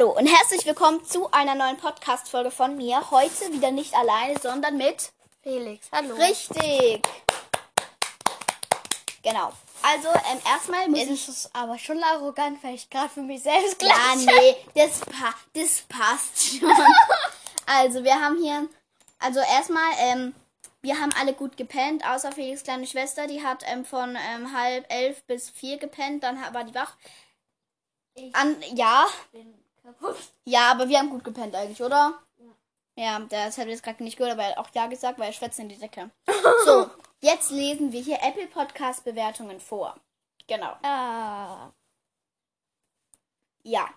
Hallo und herzlich willkommen zu einer neuen Podcast-Folge von mir. Heute wieder nicht alleine, sondern mit Felix, hallo. Richtig. Genau. Also, ähm, erstmal muss Es ich. ist aber schon arrogant, weil ich gerade für mich selbst Ja, klatsche. nee, das, pa das passt schon. also, wir haben hier. Also, erstmal, ähm, wir haben alle gut gepennt, außer Felix' kleine Schwester. Die hat ähm, von ähm, halb elf bis vier gepennt, dann war die wach. Ich An, ja, bin kaputt. ja, aber wir haben gut gepennt eigentlich, oder? Ja, das hat jetzt gerade nicht gehört, aber er hat auch ja gesagt, weil er schwätzt in die Decke. So, jetzt lesen wir hier Apple Podcast Bewertungen vor. Genau. Ah. Ja.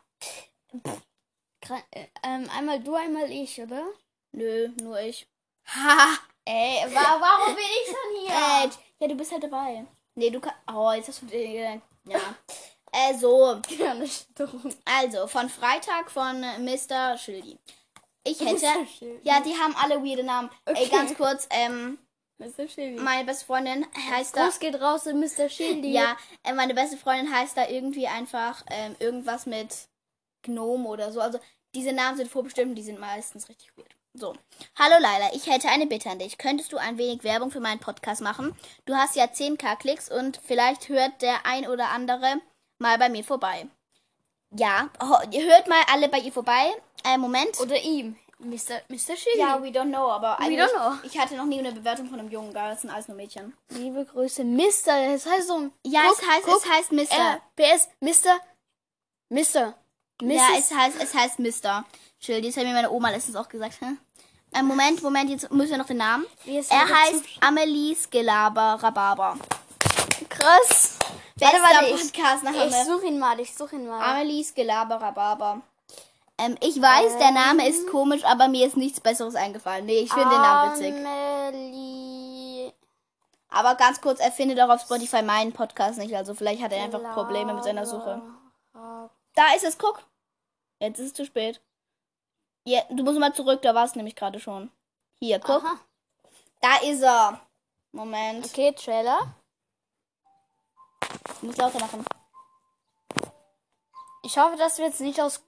Gra- äh, ähm, einmal du, einmal ich, oder? Nö, nur ich. Ha! Ey, wa warum bin ich schon hier? Äh, ja, du bist halt dabei. Nee, du kannst. Oh, jetzt hast du. Äh, ja. Äh, so. Störung. Also, von Freitag von äh, Mr. Schildi. Ich hätte. Mr. Schildi. Ja, die haben alle weirde Namen. Ey, Okay. ganz kurz, ähm, Mr. Schildi. meine beste Freundin heißt da. Gruß geht raus in Mr. Schildi. Ja, äh, meine beste Freundin heißt da irgendwie einfach ähm, irgendwas mit Gnome oder so. Also, diese Namen sind vorbestimmt, die sind meistens richtig weird. So. Hallo Laila, ich hätte eine Bitte an dich. Könntest du ein wenig Werbung für meinen Podcast machen? Du hast ja 10k Klicks und vielleicht hört der ein oder andere mal bei mir vorbei. Ja, ihr hört mal alle bei ihr vorbei. Äh, Moment. Oder ihm. Mr. Mr. Schildi. ja, we don't know, aber We don't know. ich hatte noch nie eine Bewertung von einem Jungen, da sind alles nur Mädchen. Liebe Grüße, Mr. Das heißt so. Ja, guck, es heißt, guck, es heißt Mr. Äh, PS, Mr. Mr. Mrs. Ja, es heißt, es heißt Mr. Chill. Das hat mir meine Oma letztens auch gesagt. Hä? Äh, Moment, Moment, jetzt müssen wir noch den Namen. Er heißt Amelie Gelaber Rhabarber. krass. Bester Warte, warte, ich, Podcast nach ich suche ihn mal, ich suche ihn mal. Amelie Gelaber Rhabarber. Ähm, ich weiß, der Name ist komisch, aber mir ist nichts Besseres eingefallen. Nee, ich finde den Namen witzig. Amelie Aber ganz kurz, er findet auch auf Spotify meinen Podcast nicht. Also vielleicht hat er einfach Probleme mit seiner Suche. Da ist es, guck. Jetzt ist es zu spät. Ja, du musst mal zurück, da war es nämlich gerade schon. Hier, guck. Aha. Da ist er. Moment. Okay, Trailer. Ich muss lauter machen. Ich hoffe, dass du jetzt nicht aus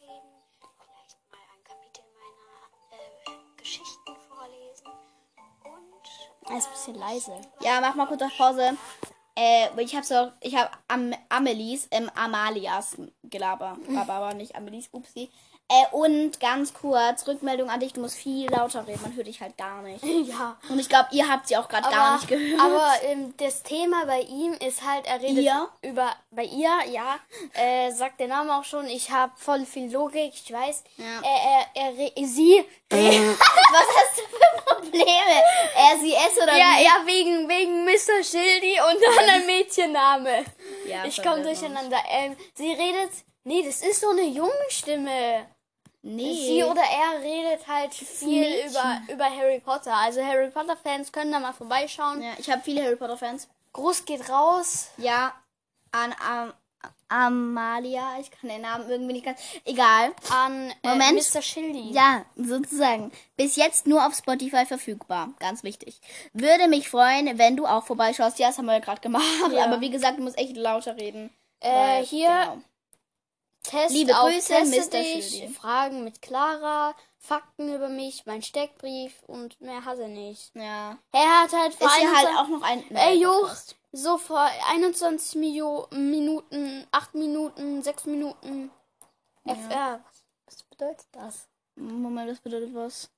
Ähm, mal ein Kapitel meiner äh, Geschichten vorlesen und Er ist ein bisschen leise. Ja, mach mal kurz auf Pause. Äh, ich hab's auch, ich hab Am Amelies, ähm, Amalias Gelaber. Aber, aber nicht Amelies, upsi. Äh, und ganz kurz, Rückmeldung an dich, du musst viel lauter reden, man hört dich halt gar nicht. Ja. Und ich glaube, ihr habt sie auch gerade gar nicht gehört. aber ähm, das Thema bei ihm ist halt, er redet Ihr? über, bei ihr, ja, äh, sagt der Name auch schon, ich habe voll viel Logik, ich weiß. Ja. Er, er, er, re- sie, Was hast du für Probleme? Er, sie, es oder ja, wie? ja, wegen, wegen Mr. Schildi und dann ein Mädchenname. Ja, ich komme durcheinander. Ähm, sie redet, nee, das ist so eine junge Stimme. Nee. Sie oder er redet halt viel Mädchen. über, über Harry Potter. Also Harry Potter Fans können da mal vorbeischauen. ja, ich habe viele Harry Potter Fans. Gruß geht raus. Ja, an Am Amalia. Ich kann den Namen irgendwie nicht ganz. Egal. An äh, Moment. Mr. Schildi. Ja, sozusagen. Bis jetzt nur auf Spotify verfügbar. Ganz wichtig. Würde mich freuen, wenn du auch vorbeischaust. Ja, das haben wir ja gerade gemacht. Ja. Aber wie gesagt, du musst echt lauter reden. Äh, Weil- hier Genau. Test Liebe Grüße, Mr. dich. Fragen mit Clara, Fakten über mich, mein Steckbrief und mehr hat er nicht. Ja. Er hat halt vor Ist ja halt 21 auch noch ein. Ey, Jo, Podcast. so vor 21 Mio Minuten, 8 Minuten, 6 Minuten. FR. Was bedeutet das? Moment, das bedeutet was?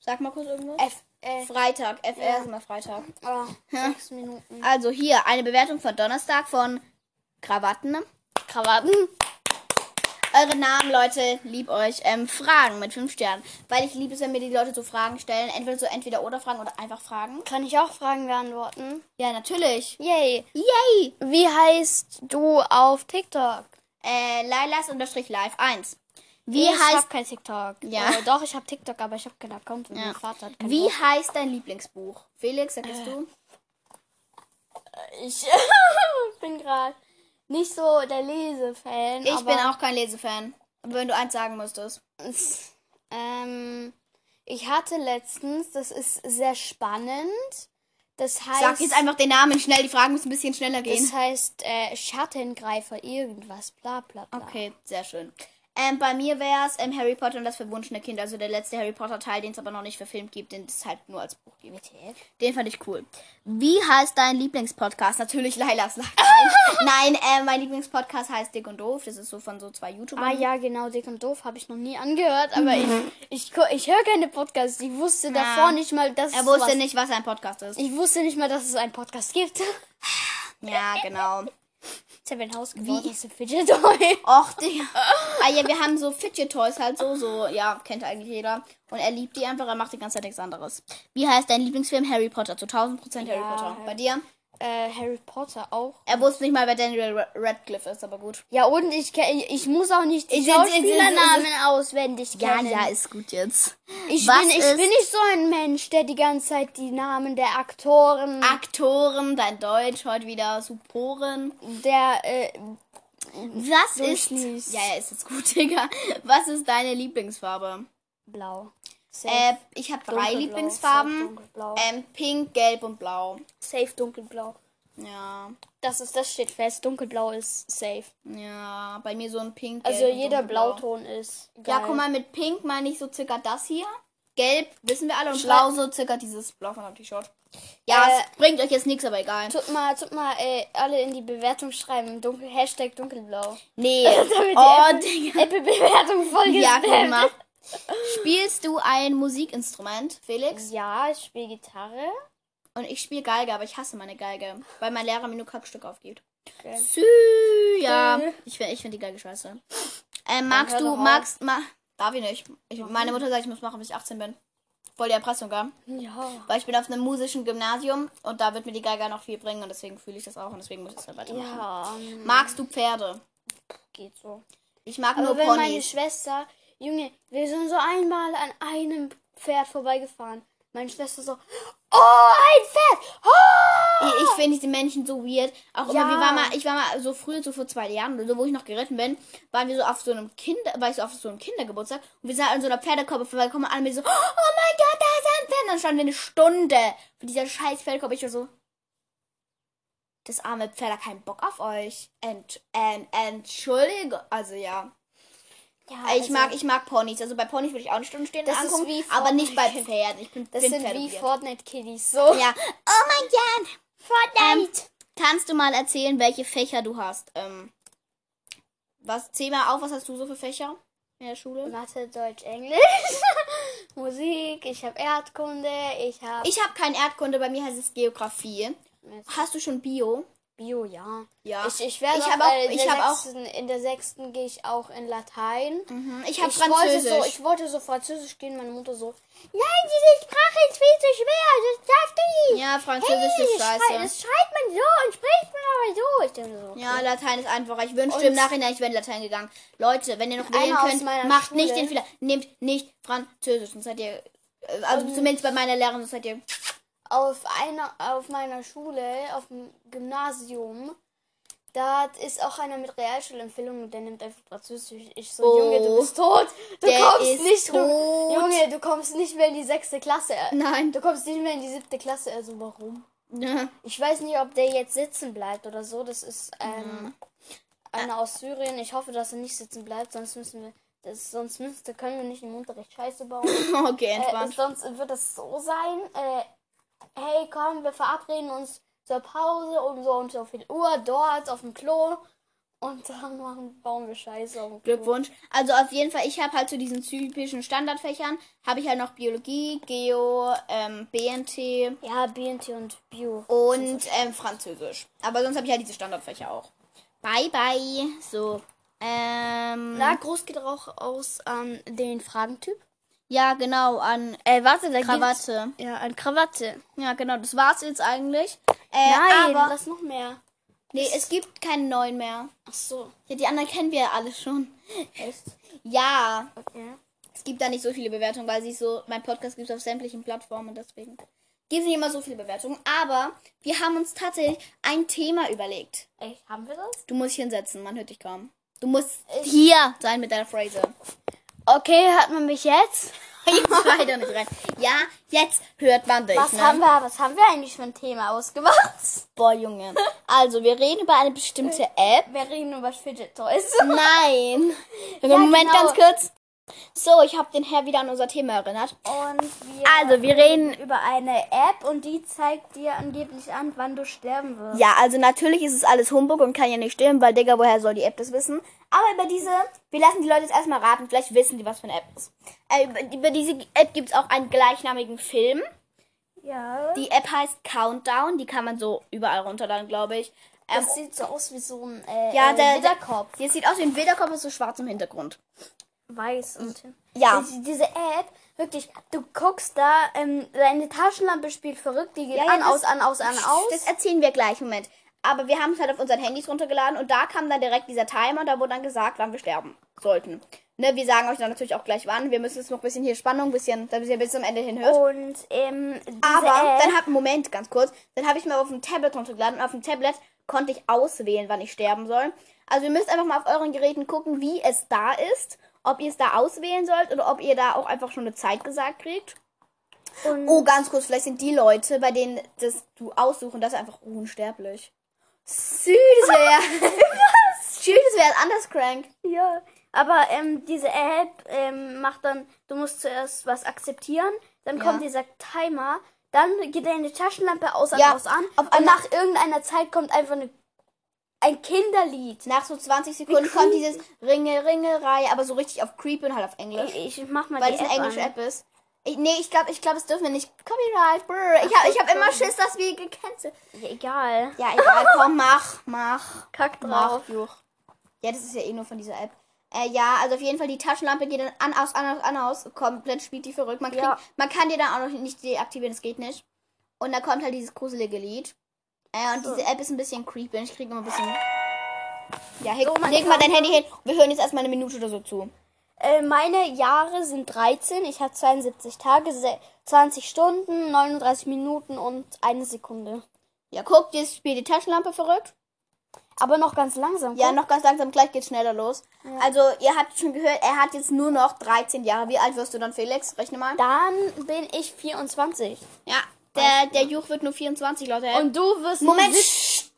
Sag mal kurz irgendwas. F äh, Freitag. FR Ja. ist immer Freitag. oh, 6 Minuten. Also hier eine Bewertung von Donnerstag von Krawatten. Krawatten. Eure Namen, Leute, lieb euch. Ähm, Fragen mit fünf Sternen. Weil ich liebe es, wenn mir die Leute so Fragen stellen. Entweder so entweder oder Fragen oder einfach Fragen. Kann ich auch Fragen beantworten? Ja, natürlich. Yay. Yay! Wie heißt du auf TikTok? Äh, Lailas unterstrich live 1. Wie ich heißt hab kein TikTok. Ja. Äh, doch, ich hab TikTok, aber ich hab keinen Account Ja. mein Vater hat wie Bock. heißt dein Lieblingsbuch? Felix, sagst du? Ich bin gerade nicht so der Lesefan. Ich bin auch kein Lesefan. Wenn du eins sagen müsstest. Ähm, Ich hatte letztens, das ist sehr spannend. Das heißt, Sag jetzt einfach den Namen schnell, die Fragen müssen ein bisschen schneller gehen. das heißt äh, Schattengreifer irgendwas, bla bla bla. Okay, sehr schön. Ähm, bei mir wäre es ähm, Harry Potter und das verwunschene Kind, also der letzte Harry Potter Teil, den es aber noch nicht verfilmt gibt, den es halt nur als Buch gibt. Den fand ich cool. Wie heißt dein Lieblingspodcast? Natürlich Lailas Nein, äh, mein Lieblingspodcast heißt Dick und Doof. Das ist so von so zwei YouTubern. Ah ja, genau, Dick und Doof habe ich noch nie angehört, aber ich, ich, gu- ich höre keine Podcasts. Ich wusste davor nicht mal, dass Er wusste sowas- nicht, was ein Podcast ist. Ich wusste nicht mal, dass es einen Podcast gibt. Ja, genau. Ich habe ein Haus gebaut aus dem Fidget Toy. Och, Digga. Ah ja, wir haben so Fidget Toys halt so, so, ja, kennt eigentlich jeder. Und er liebt die einfach, er macht die ganze Zeit nichts anderes. Wie heißt dein Lieblingsfilm? Harry Potter, zu 1000% Harry Ja, Potter. Bei dir? Äh, Harry Potter auch. Er wusste nicht mal, wer Daniel Ra- Radcliffe ist, aber gut. Ja, und ich, ich muss auch nicht die Schauspielernamen auswendig Ja, kennen. ja, ist gut jetzt. ich, Was bin, ich ist- bin nicht so ein Mensch, der die ganze Zeit die Namen der Aktoren, Aktoren, dein Deutsch, heute wieder Supporen. der, äh, Was ist. Ja, ja, ist jetzt gut, Digga. Was ist deine Lieblingsfarbe? blau. Safe. Äh, ich habe drei Dunkelblau, Lieblingsfarben. Ähm, pink, gelb und blau. Safe dunkelblau. Ja. Das ist, das steht fest. Dunkelblau ist safe. Ja, bei mir so ein pink. Also jeder dunkelblau. Blauton ist. Ja, geil. guck mal, mit pink meine ich so circa das hier. Gelb wissen wir alle und blau so circa dieses Blau von dem T-Shirt. Ja, Äh, es bringt euch jetzt nichts, aber egal. Tut mal, tut mal äh, alle in die Bewertung schreiben. Dunkel, Hashtag dunkelblau. Nee. Oh, die Digga. Apple-Bewertung voll Ja, guck mal. Spielst du ein Musikinstrument, Felix? Ja, ich spiele Gitarre. Und ich spiele Geige, aber ich hasse meine Geige, weil mein Lehrer mir nur Kackstücke aufgibt. Okay. Sü, ja. Ich finde ich find die Geige scheiße. Ähm, magst du, magst, ma, darf ich nicht. Ich, meine Mutter sagt, ich muss machen, bis ich 18 bin. Voll die Erpressung, gell? Ja. Weil ich bin auf einem musischen Gymnasium und da wird mir die Geige noch viel bringen und deswegen fühle ich das auch und deswegen muss ich es halt weitermachen. Ja, ähm, Magst du Pferde? geht so. Ich mag Aber nur wenn meine Ponys. Schwester, Junge, wir sind so einmal an einem Pferd vorbeigefahren. Meine Schwester so, oh, ein Pferd! Oh! Ich, ich finde diese Menschen so weird. Auch Ja. immer, wir waren mal, ich war mal so früher, so vor zwei Jahren oder so, wo ich noch geritten bin, waren wir so auf so einem Kinder, war ich so auf so einem Kindergeburtstag und wir sind an so einer Pferdekoppe vorbeigekommen und alle mit so, oh mein Gott, da ist ein Pferd. Und dann standen wir eine Stunde für dieser scheiß Pferdekoppe. Ich war so, das arme Pferd hat keinen Bock auf euch. Ent, ent, Entschuldigung. Also ja. Ja, ich also, mag, ich mag Ponys. Also bei Ponys würde ich auch eine Stunde stehen Das ist angucken, wie aber nicht bei. Pferden. Ich bin Das bin sind Pferde wie. Fortnite-Kiddies. So. Ja. Oh mein Gott. Fortnite. Ähm, kannst du mal erzählen, welche Fächer du hast? Ähm, was, zähl mal auf, was hast du so für Fächer in der Schule? Mathe, Deutsch, Englisch, Musik, ich habe Erdkunde, ich habe Ich habe kein Erdkunde, bei mir heißt es Geografie. Hast du schon Bio? Bio, ja. Ja. Ich, ich werde Ich auch, auch- in, ich der auch- sechsten, in der sechsten gehe ich auch in Latein. Mhm. Ich habe Ich wollte, Französisch. so, ich wollte so Französisch gehen, meine Mutter so, nein, diese Sprache ist viel zu schwer, das schaffst du nicht. ja, Französisch Hey, ist scheiße. Das schreibt man so und spricht man aber so. Ich denke so, okay. Ja, Latein ist einfacher. Ich wünschte Und- im Nachhinein, ich wäre in Latein gegangen. Leute, wenn ihr noch wählen könnt, macht Schule- nicht den Fehler. Nehmt nicht Französisch, sonst seid ihr. äh, Also zumindest bei meiner Lehrerin, sonst seid ihr. Auf einer auf meiner Schule, auf dem Gymnasium, da ist auch einer mit Realschulempfehlung und der nimmt einfach Französisch. Ich so, Oh. Junge, du bist tot. Du kommst nicht, du, tot. Junge, du kommst nicht mehr in die sechste Klasse. Nein. Du kommst nicht mehr in die siebte Klasse. Also warum? Ja. Ich weiß nicht, ob der jetzt sitzen bleibt oder so. Das ist ähm, einer aus Syrien. Ich hoffe, dass er nicht sitzen bleibt, sonst müssen wir. Das, sonst müsste, können wir nicht im Unterricht Scheiße bauen. Okay, Äh, entspannt. sonst wird es so sein, äh, hey komm, wir verabreden uns zur Pause um so und so viel Uhr dort auf dem Klo und dann machen, bauen wir Scheiße auf dem Klo. Glückwunsch. Also auf jeden Fall, ich habe halt zu diesen typischen Standardfächern, habe ich halt noch Biologie, Geo, ähm, BNT Ja, BNT und Bio. und ähm, Französisch. Aber sonst habe ich halt diese Standardfächer auch. Bye, bye. So. Ähm, Na, groß geht auch aus an den Fragentyp. Ja, genau, an Äh, warte, da Krawatte. gibt's- Ja, an Krawatte. Ja, genau, das war's jetzt eigentlich. Äh, Nein, aber lass noch mehr. nee, es gibt keinen neuen mehr. Ach so. Ja, die anderen kennen wir ja alle schon. Echt? Ja, Okay. es gibt da nicht so viele Bewertungen, weil sie so, mein Podcast gibt es auf sämtlichen Plattformen und deswegen gibt es nicht immer so viele Bewertungen. Aber wir haben uns tatsächlich ein Thema überlegt. Echt, haben wir das? Du musst dich hinsetzen, man hört dich kaum. Du musst hier sein mit deiner Phrase. Okay, hört man mich jetzt? jetzt weiter nicht rein. Ja, jetzt hört man dich. Was ne? haben wir, was haben wir eigentlich für ein Thema ausgemacht? Boah, Junge. Also, wir reden über eine bestimmte App. Wir reden über Fidget Toys. Nein. Junge, Moment, genau. ganz kurz. So, ich habe den Herr wieder an unser Thema erinnert. Und wir Also, wir reden über eine App und die zeigt dir angeblich an, wann du sterben wirst. Ja, also natürlich ist es alles Humbug und kann ja nicht stimmen, weil Digga, woher soll die App das wissen? Aber über diese, wir lassen die Leute jetzt erstmal raten, vielleicht wissen die, was für eine App ist. Äh, über, über diese App gibt es auch einen gleichnamigen Film. Ja. Die App heißt Countdown, die kann man so überall runterladen, glaube ich. Ähm, Das sieht so aus wie so ein äh, ja, äh, der, der, Widderkopf. die sieht aus wie ein Widderkopf mit so schwarzem Hintergrund. Weiß und Ja. Die- Diese App, wirklich, du guckst da, ähm, deine Taschenlampe spielt verrückt, die geht Ja, ja, an, das- aus, an, aus, an, aus. Das erzählen wir gleich, Moment. Aber wir haben es halt auf unseren Handys runtergeladen und da kam dann direkt dieser Timer, da wurde dann gesagt, wann wir sterben sollten. Ne, wir sagen euch dann natürlich auch gleich wann. Wir müssen jetzt noch ein bisschen hier Spannung, ein bisschen, damit ihr bis zum Ende hinhört. und ähm, Aber App, dann hab Moment, ganz kurz. Dann habe ich mal auf dem Tablet runtergeladen und auf dem Tablet konnte ich auswählen, wann ich sterben soll. Also ihr müsst einfach mal auf euren Geräten gucken, wie es da ist, ob ihr es da auswählen sollt oder ob ihr da auch einfach schon eine Zeit gesagt kriegt. und Oh, ganz kurz, vielleicht sind die Leute, bei denen das du aussuchen, das ist einfach unsterblich. Süß wäre. Süß wäre anders crank. Ja, aber ähm, diese App ähm, macht dann, du musst zuerst was akzeptieren, dann Ja. kommt dieser Timer, dann geht deine Taschenlampe aus an, Ja, aus an auf und nach irgendeiner Zeit kommt einfach eine, ein Kinderlied. Nach so 20 Sekunden kommt creepy. dieses Ringe, Ringe, Reihe, aber so richtig auf Creep und halt auf Englisch. Ich, ich mach mal weil die das eine englische. App ist. Ich, nee, ich glaube, ich glaub, es dürfen wir nicht. Copyright, brr. Ich habe ich hab immer Schiss, dass wir gecancelt. Ja, egal. Ja, egal, komm, mach, mach. Kack Mach, drauf. Juch. Ja, das ist ja eh nur von dieser App. Äh, ja, also auf jeden Fall, die Taschenlampe geht dann an, aus, an, aus, an, aus. Komplett spielt die verrückt. Man, kriegt, Ja. man kann die dann auch noch nicht deaktivieren, das geht nicht. Und da kommt halt dieses gruselige Lied. Äh, und diese App ist ein bisschen creepy und ich kriege immer ein bisschen. Ja, So, mein leg mal dein Handy hin. Wir hören jetzt erstmal eine Minute oder so zu. Äh, meine Jahre sind 13, ich habe 72 Tage, se- 20 Stunden, 39 Minuten und eine Sekunde. Ja, guck, jetzt spielt die Taschenlampe verrückt. Aber noch ganz langsam. Ja, guck. noch ganz langsam, gleich geht's schneller los. Also, ihr habt schon gehört, er hat jetzt nur noch 13 Jahre. Wie alt wirst du dann, Felix? Rechne mal. Dann bin ich 24. Ja, der, der Juch wird nur 24, laut der App. Und du wirst Moment,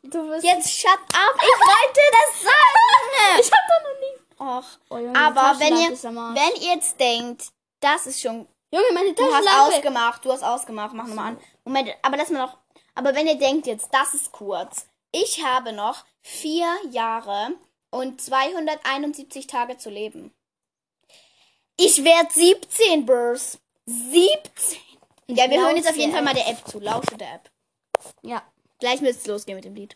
du wirst jetzt shut up, ich wollte das sagen. Ich hab doch noch nie. Och. Oh, Junge, Aber wenn Taschenlampe ihr, wenn ihr jetzt denkt, das ist schon, Junge, meine du hast Taschenlampe. ausgemacht, du hast ausgemacht, mach nochmal an. Moment, aber lass mal noch, aber wenn ihr denkt jetzt, das ist kurz. Ich habe noch vier Jahre und 271 Tage zu leben. Ich werde 17, Burs. 17. Ja, wir hören jetzt auf jeden Fall mal der App zu. Lausche der App. Ja, Gleich müsste es losgehen mit dem Lied.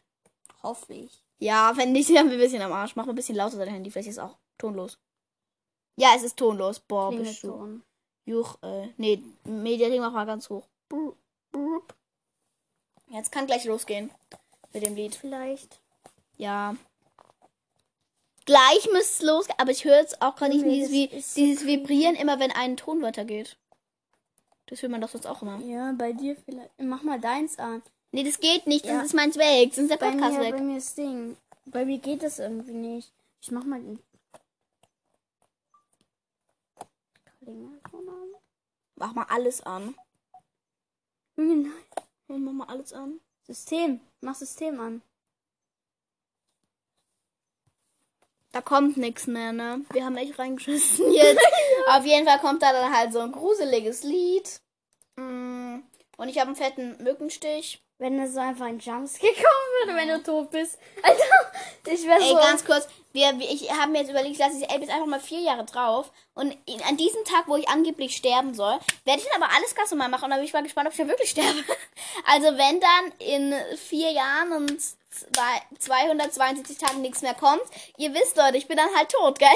hoffe ich. Ja, wenn nicht, dann wir ein bisschen am Arsch. Mach mal ein bisschen lauter dein Handy. Vielleicht ist es auch tonlos. Ja, es ist tonlos. Boah, bist du. Juch, äh, nee, Mediating mach mal ganz hoch. Jetzt kann gleich losgehen mit dem Lied. Vielleicht. Ja. Gleich müsste es losgehen, aber ich höre jetzt auch gerade nicht Nee, dieses, dieses Vibrieren immer, wenn ein Ton weitergeht. Das hört man doch sonst auch immer. Ja, bei dir vielleicht. Mach mal deins an. Nee, das geht nicht, Ja. sonst ist meins weg, sonst ist der Bei Podcast mir, weg. bei mir ist Ding. Bei mir geht das irgendwie nicht. Ich mach mal den. Mach mal alles an. Nein. Mach mal alles an. System. Mach System an. Da kommt nichts mehr, ne? Wir haben echt reingeschissen jetzt. Auf jeden Fall kommt da dann halt so ein gruseliges Lied. Mm, Und ich habe einen fetten Mückenstich. Wenn da so einfach ein Jumpscare kommen würde, wenn du tot bist. Alter, ich wäre Ey, so. ganz kurz, wir, ich habe mir jetzt überlegt, ich lasse jetzt einfach mal vier Jahre drauf. Und an diesem Tag, wo ich angeblich sterben soll, werde ich dann aber alles ganz normal machen. Und dann bin ich mal gespannt, ob ich da wirklich sterbe. Also wenn dann in vier Jahren und zwei, 272 Tagen nichts mehr kommt, ihr wisst Leute, ich bin dann halt tot, gell?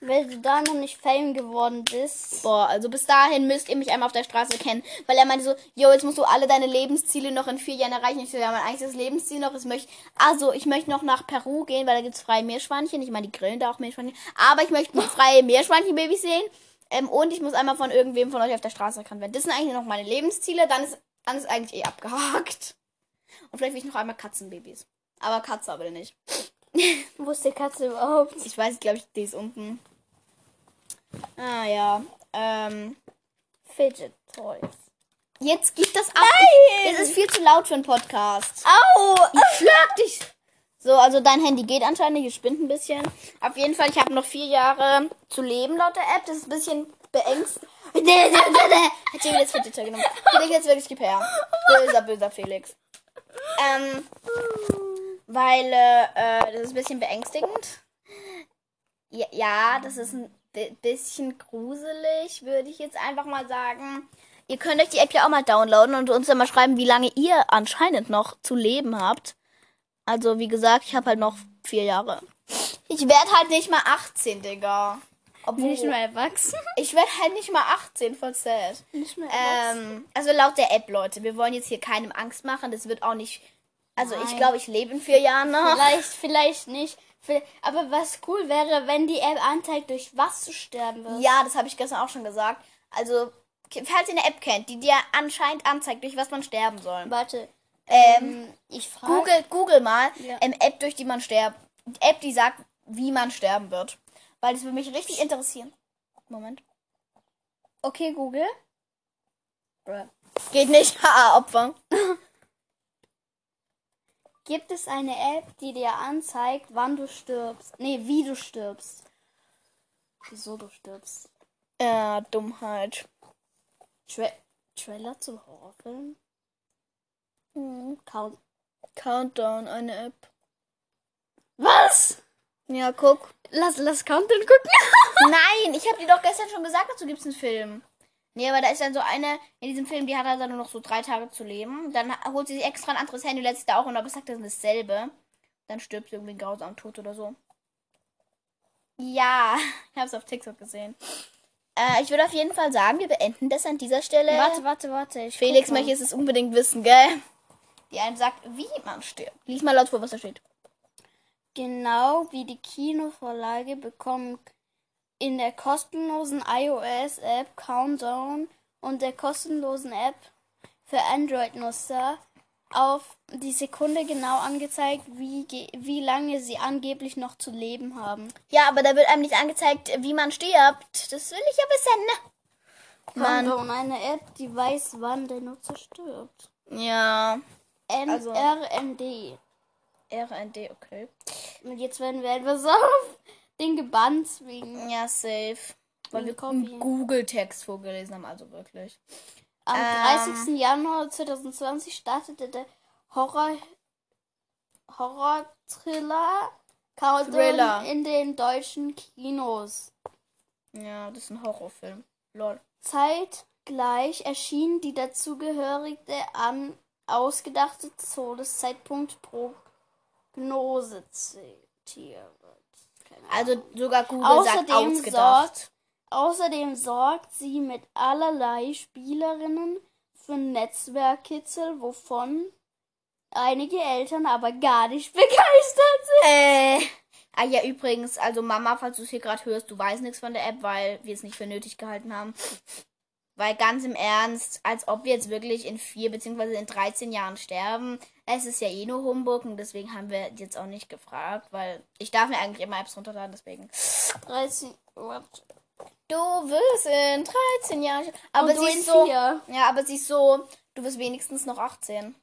Weil du da noch nicht Fame geworden bist. Boah, also bis dahin müsst ihr mich einmal auf der Straße kennen. Weil er meinte so, yo, jetzt musst du alle deine Lebensziele noch in vier Jahren erreichen. Ich so, ja, mein eigentliches Lebensziel noch ist, möchte, also ich möchte noch nach Peru gehen, weil da gibt's freie Meerschweinchen. Ich meine, die grillen da auch Meerschweinchen. Aber ich möchte freie Meerschweinchenbabys sehen. Ähm, und ich muss einmal von irgendwem von euch auf der Straße erkannt werden. Das sind eigentlich noch meine Lebensziele. Dann ist, dann ist eigentlich eh abgehakt. Und vielleicht will ich noch einmal Katzenbabys. Aber Katze aber nicht. Wo ist die Katze überhaupt? Ich weiß, glaube ich, die ist unten. Ah ja. Ähm. Fidget Toys. Jetzt gibt das ab. Es ist viel zu laut für einen Podcast. Au! Ich schlag dich. So, also dein Handy geht anscheinend, es spinnt ein bisschen. Auf jeden Fall, ich habe noch vier Jahre zu leben laut der App. Das ist ein bisschen beängstigend. Hat sie jetzt Fidgeter genommen. Felix jetzt wirklich gib her. Böser, böser Felix. Ähm, weil äh, äh, das ist ein bisschen beängstigend. Ja, ja das ist ein bisschen gruselig, würde ich jetzt einfach mal sagen. Ihr könnt euch die App ja auch mal downloaden und uns dann mal schreiben, wie lange ihr anscheinend noch zu leben habt. Also, wie gesagt, ich habe halt noch vier Jahre. Ich werde halt nicht mal 18, Digga. Obwohl, Nicht mehr erwachsen. ich werde halt nicht mal 18, voll sad. Nicht mehr erwachsen. Ähm, also laut der App, Leute. Wir wollen jetzt hier keinem Angst machen. Das wird auch nicht. Also ich Nein. glaube, ich lebe in vier Jahren noch. Vielleicht, vielleicht nicht. Aber was cool wäre, wenn die App anzeigt, durch was du sterben wirst. Ja, das habe ich gestern auch schon gesagt. Also, falls ihr eine App kennt, die dir anscheinend anzeigt, durch was man sterben soll. Warte. Ähm, Ähm, ich frage. Google, Google mal Ja. ähm, App, durch die man sterbt. App, die sagt, wie man sterben wird. Weil das würde mich richtig interessieren. Moment. Okay, Google. Geht nicht. Haha, Opfer. Gibt es eine App, die dir anzeigt, wann du stirbst? Nee, wie du stirbst. Wieso du stirbst? Ja, Dummheit. Tra Trailer zum Horrorfilm? Hm. Count. Countdown, eine App. Was? Ja, guck. Lass, lass Countdown gucken. Nein, ich habe dir doch gestern schon gesagt, dazu gibt es einen Film. Nee, aber da ist dann so eine, in diesem Film, die hat halt dann nur noch so drei Tage zu leben. Dann holt sie sich extra ein anderes Handy lässt sich da auch und aber sagt, das ist dasselbe. Dann stirbt sie irgendwie einen grausamen Tod oder so. Ja, ich habe es auf TikTok gesehen. Äh, ich würde auf jeden Fall sagen, wir beenden das an dieser Stelle. Warte, warte, warte. Ich Felix möchte es unbedingt wissen, gell? Die einen sagt, wie man stirbt. Lies mal laut vor, was da steht. Genau wie die Kinovorlage bekommen in der kostenlosen iOS-App Countdown und der kostenlosen App für Android-Nutzer auf die Sekunde genau angezeigt, wie, ge- wie lange sie angeblich noch zu leben haben. Ja, aber da wird einem nicht angezeigt, wie man stirbt. Das will ich ja wissen, ne? Countdown, eine App, die weiß, wann der Nutzer stirbt. Ja. N Also- RND. RND, okay. Und jetzt werden wir etwas auf den gebannt wegen. Ja, safe. Weil wir einen Google-Text vorgelesen haben, also wirklich. Am Ähm. 30. Januar 2020 startete der Horror Horror-Thriller Countdown Thriller. in den deutschen Kinos. Ja, das ist ein Horrorfilm. Lol. Zeitgleich erschien die dazugehörige an ausgedachte Todeszeitpunkt Prognose zitiert. Keine Also sogar Google sagt Außerdem ausgedacht. sorgt, außerdem sorgt sie mit allerlei Spielerinnen für Netzwerkkitzel, wovon einige Eltern aber gar nicht begeistert sind. Äh. Ah ja, übrigens, also Mama, falls du es hier gerade hörst, du weißt nichts von der App, weil wir es nicht für nötig gehalten haben. Weil ganz im Ernst, als ob wir jetzt wirklich in vier beziehungsweise in 13 Jahren sterben. Es ist ja eh nur Humbug und deswegen haben wir jetzt auch nicht gefragt, weil ich darf mir eigentlich immer Apps runterladen, deswegen. 13, warte. Du wirst in 13 Jahren. Aber sie ist so. vier. Ja, aber sie ist so. Du wirst wenigstens noch 18.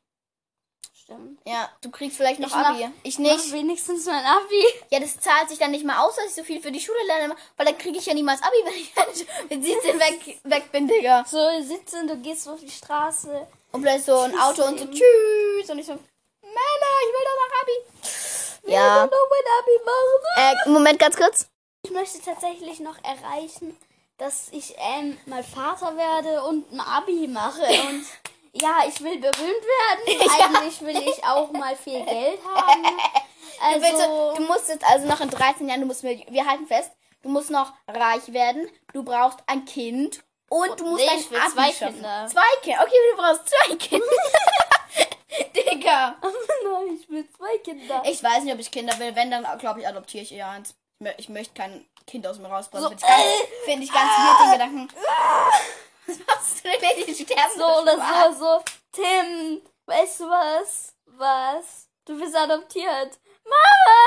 Stimmt. Ja, du kriegst vielleicht noch Ich mach- Abi. ich Mach nicht. wenigstens mein Abi. Ja, das zahlt sich dann nicht mal aus, dass ich so viel für die Schule lerne, weil dann kriege ich ja niemals Abi, wenn ich mit 17 weg, weg bin, Digga. So 17, du gehst auf die Straße. Und plötzlich so ein Auto und so tschüss. Und ich so, Männer, ich will doch noch Abi. Ja. Ich will noch mein Abi machen. Äh, Moment, ganz kurz. Ich möchte tatsächlich noch erreichen, dass ich ähm, mal Vater werde und ein Abi mache. Und ja, ich will berühmt werden. Eigentlich will ich auch mal viel Geld haben. Du, Also, du musst jetzt also noch in 13 Jahren, du musst, mir- wir halten fest, du musst noch reich werden, du brauchst ein Kind und du musst Nee, ein ich will Abi zwei schaffen. Kinder. Zwei Kinder. Okay, du brauchst zwei Kinder. Digga. nein, ich will zwei Kinder. Ich weiß nicht, ob ich Kinder will. Wenn, dann glaube ich, adoptiere ich eher eins. Ich, mö- ich möchte kein Kind aus mir rausbringen. So, Finde ich ganz, äh, find ich ganz weird, den Gedanken. Was machst du denn? Die sterben So oder so, so. Tim, weißt du was? Was? Du bist adoptiert. Mama,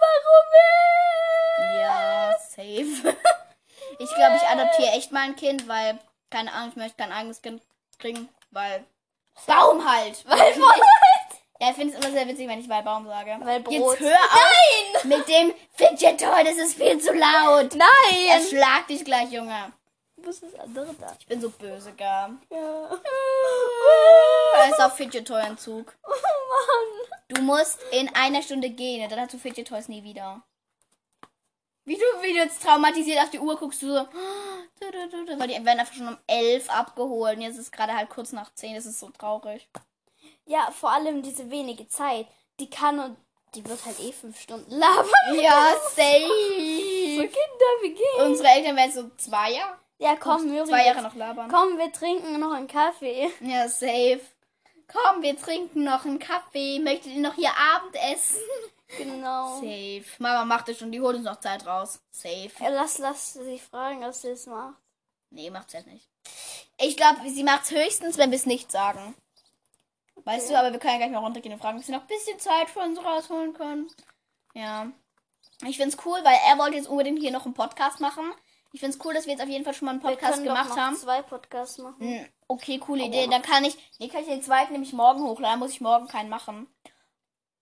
warum? Ja, safe. Ich glaube, ich adoptiere echt mal ein Kind, weil Keine Ahnung, ich möchte kein eigenes Kind kriegen, weil. Baum halt! Weil Ja, ich finde es immer sehr witzig, wenn ich weil Baum sage. Weil Brot. Jetzt hör auf mit dem Fidget Toy, das ist viel zu laut. Er Nein! schlagt dich gleich, Junge. Wo ist das andere da? Ich bin so böse, gar. Ja. Er ist auf Fidget Toy Entzug. Oh Mann. Du musst in einer Stunde gehen, dann hast du Fidget Toys nie wieder. Wie du, wie du jetzt traumatisiert auf die Uhr guckst, du so. Weil die werden einfach schon um 11 abgeholt. Und jetzt ist es gerade halt kurz nach 10. Das ist so traurig. Ja, vor allem diese wenige Zeit. Die kann und die wird halt eh fünf Stunden labern. Ja, So safe. Kinder, wie geht's? Unsere Eltern werden so zwei Jahre. Ja, komm, wir Zwei Jahre noch labern. Komm, wir trinken noch einen Kaffee. Ja, safe. Komm, wir trinken noch einen Kaffee. Möchtet ihr noch hier Abendessen? Genau. Safe. Mama macht es schon, die holt uns noch Zeit raus. Safe. Ja, lass, lass sie fragen, was sie es macht. Nee, macht's ja nicht. Ich glaube, sie macht's höchstens, wenn wir es nicht sagen. Weißt Okay. du, aber wir können ja gleich mal runtergehen und fragen, ob sie noch ein bisschen Zeit für uns rausholen können. Ja. Ich find's cool, weil er wollte jetzt unbedingt hier noch einen Podcast machen. Ich find's cool, dass wir jetzt auf jeden Fall schon mal einen Podcast gemacht haben. zwei Podcasts machen. Hm, Okay, coole Idee. Dann kann ich, nee, kann ich den zweiten nämlich morgen hochladen. Muss ich morgen keinen machen.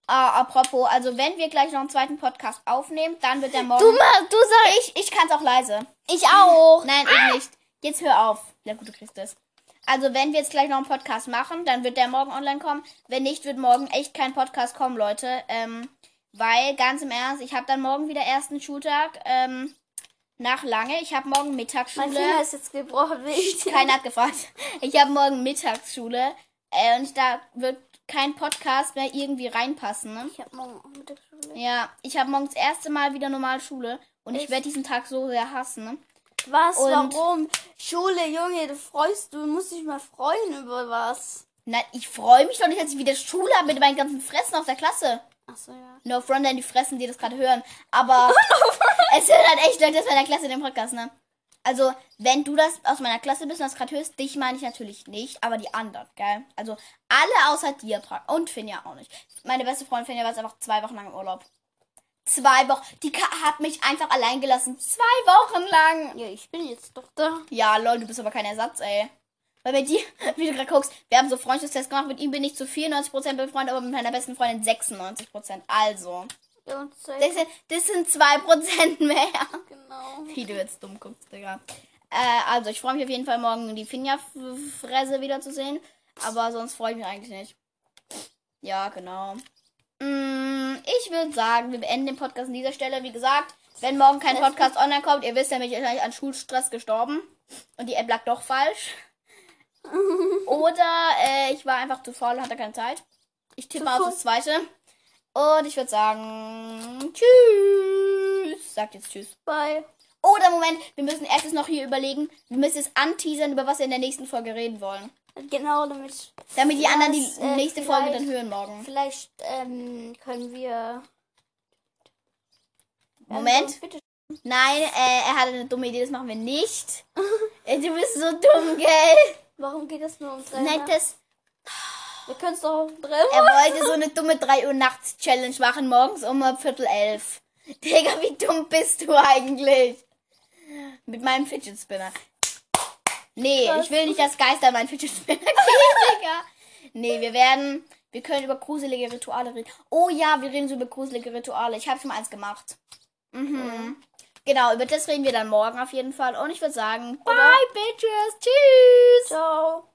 Ah, apropos, also wenn wir gleich noch einen zweiten Podcast aufnehmen, dann wird der morgen. Du, ma, du sagst. ich, ich kann's auch leise. Ich auch. Nein, ich nicht. Jetzt hör auf. Ja, gut, du kriegst es. Also, wenn wir jetzt gleich noch einen Podcast machen, dann wird der morgen online kommen. Wenn nicht, wird morgen echt kein Podcast kommen, Leute. Ähm, weil, ganz im Ernst, ich habe dann morgen wieder ersten Schultag. Ähm, nach lange. Ich habe morgen Mein Mittagsschule. Finger ist jetzt gebrochen. Keiner hat gefragt. Ich habe morgen Mittagsschule. Äh, und da wird kein Podcast mehr irgendwie reinpassen. Ne? Ich hab morgen auch Mittagsschule. Ja, ich habe morgen das erste Mal wieder normal Schule. Und ich Ich- werde diesen Tag so sehr hassen. Ne? Was? Und- Warum? Schule, Junge, du freust, du musst dich mal freuen über was. Na, ich freue mich doch nicht, dass ich wieder Schule habe mit meinen ganzen Fressen aus der Klasse. Achso, ja. No front an die Fressen, die das gerade hören. Aber es sind halt echt Leute aus meiner Klasse dem Podcast, ne? Also, wenn du das aus meiner Klasse bist und das gerade hörst, dich meine ich natürlich nicht, aber die anderen, gell? Also, alle außer dir pra- und Finja auch nicht. Meine beste Freundin Finja war jetzt einfach zwei Wochen lang im Urlaub. Zwei Wochen. Die Ka hat mich einfach allein gelassen. Zwei Wochen lang. Ja, ich bin jetzt doch da. Ja, lol, du bist aber kein Ersatz, ey. Weil bei dir, wie du gerade guckst, wir haben so Freundschaftstests gemacht, mit ihm bin ich zu 94% befreundet, aber mit meiner besten Freundin 96%. Also. Das sind, das sind 2% mehr. Genau. Wie du jetzt dumm guckst, Digga. Äh, also, ich freue mich auf jeden Fall morgen die Finja-Fresse wiederzusehen. Aber sonst freue ich mich eigentlich nicht. Ja, genau. Mm, ich würde sagen, wir beenden den Podcast an dieser Stelle. Wie gesagt, wenn morgen kein Podcast online kommt, ihr wisst ja, bin ich wahrscheinlich an Schulstress gestorben. Und die App lag doch falsch. Oder äh, ich war einfach zu faul und hatte keine Zeit. Ich tippe auf das zweite. Und ich würde sagen, tschüss. Sagt jetzt tschüss. Bye. Oder Moment, wir müssen erstes noch hier überlegen. Wir müssen jetzt anteasern, über was wir in der nächsten Folge reden wollen. Genau, damit. Damit die anderen die äh, nächste Folge dann hören morgen. Vielleicht ähm, können wir. Moment. Ähm, bitte. Nein, äh, er hatte eine dumme Idee, das machen wir nicht. Du bist so dumm, gell? Warum geht das nur um drei? Nein, das. Wir können es doch drei. Uhr Er wollte so eine dumme 3 Uhr nachts Challenge machen, morgens um Viertel elf. Digga, wie dumm bist du eigentlich? Mit meinem Fidget Spinner. Nee, Was? ich will nicht, dass Geister meinen Fidget Spinner kriegen, Digga. Nee, wir werden. Wir können über gruselige Rituale reden. Oh ja, wir reden so über gruselige Rituale. Ich habe schon mal eins gemacht. Mhm. Genau, über das reden wir dann morgen auf jeden Fall. Und ich würde sagen, bye, Bitches. Tschüss. Ciao.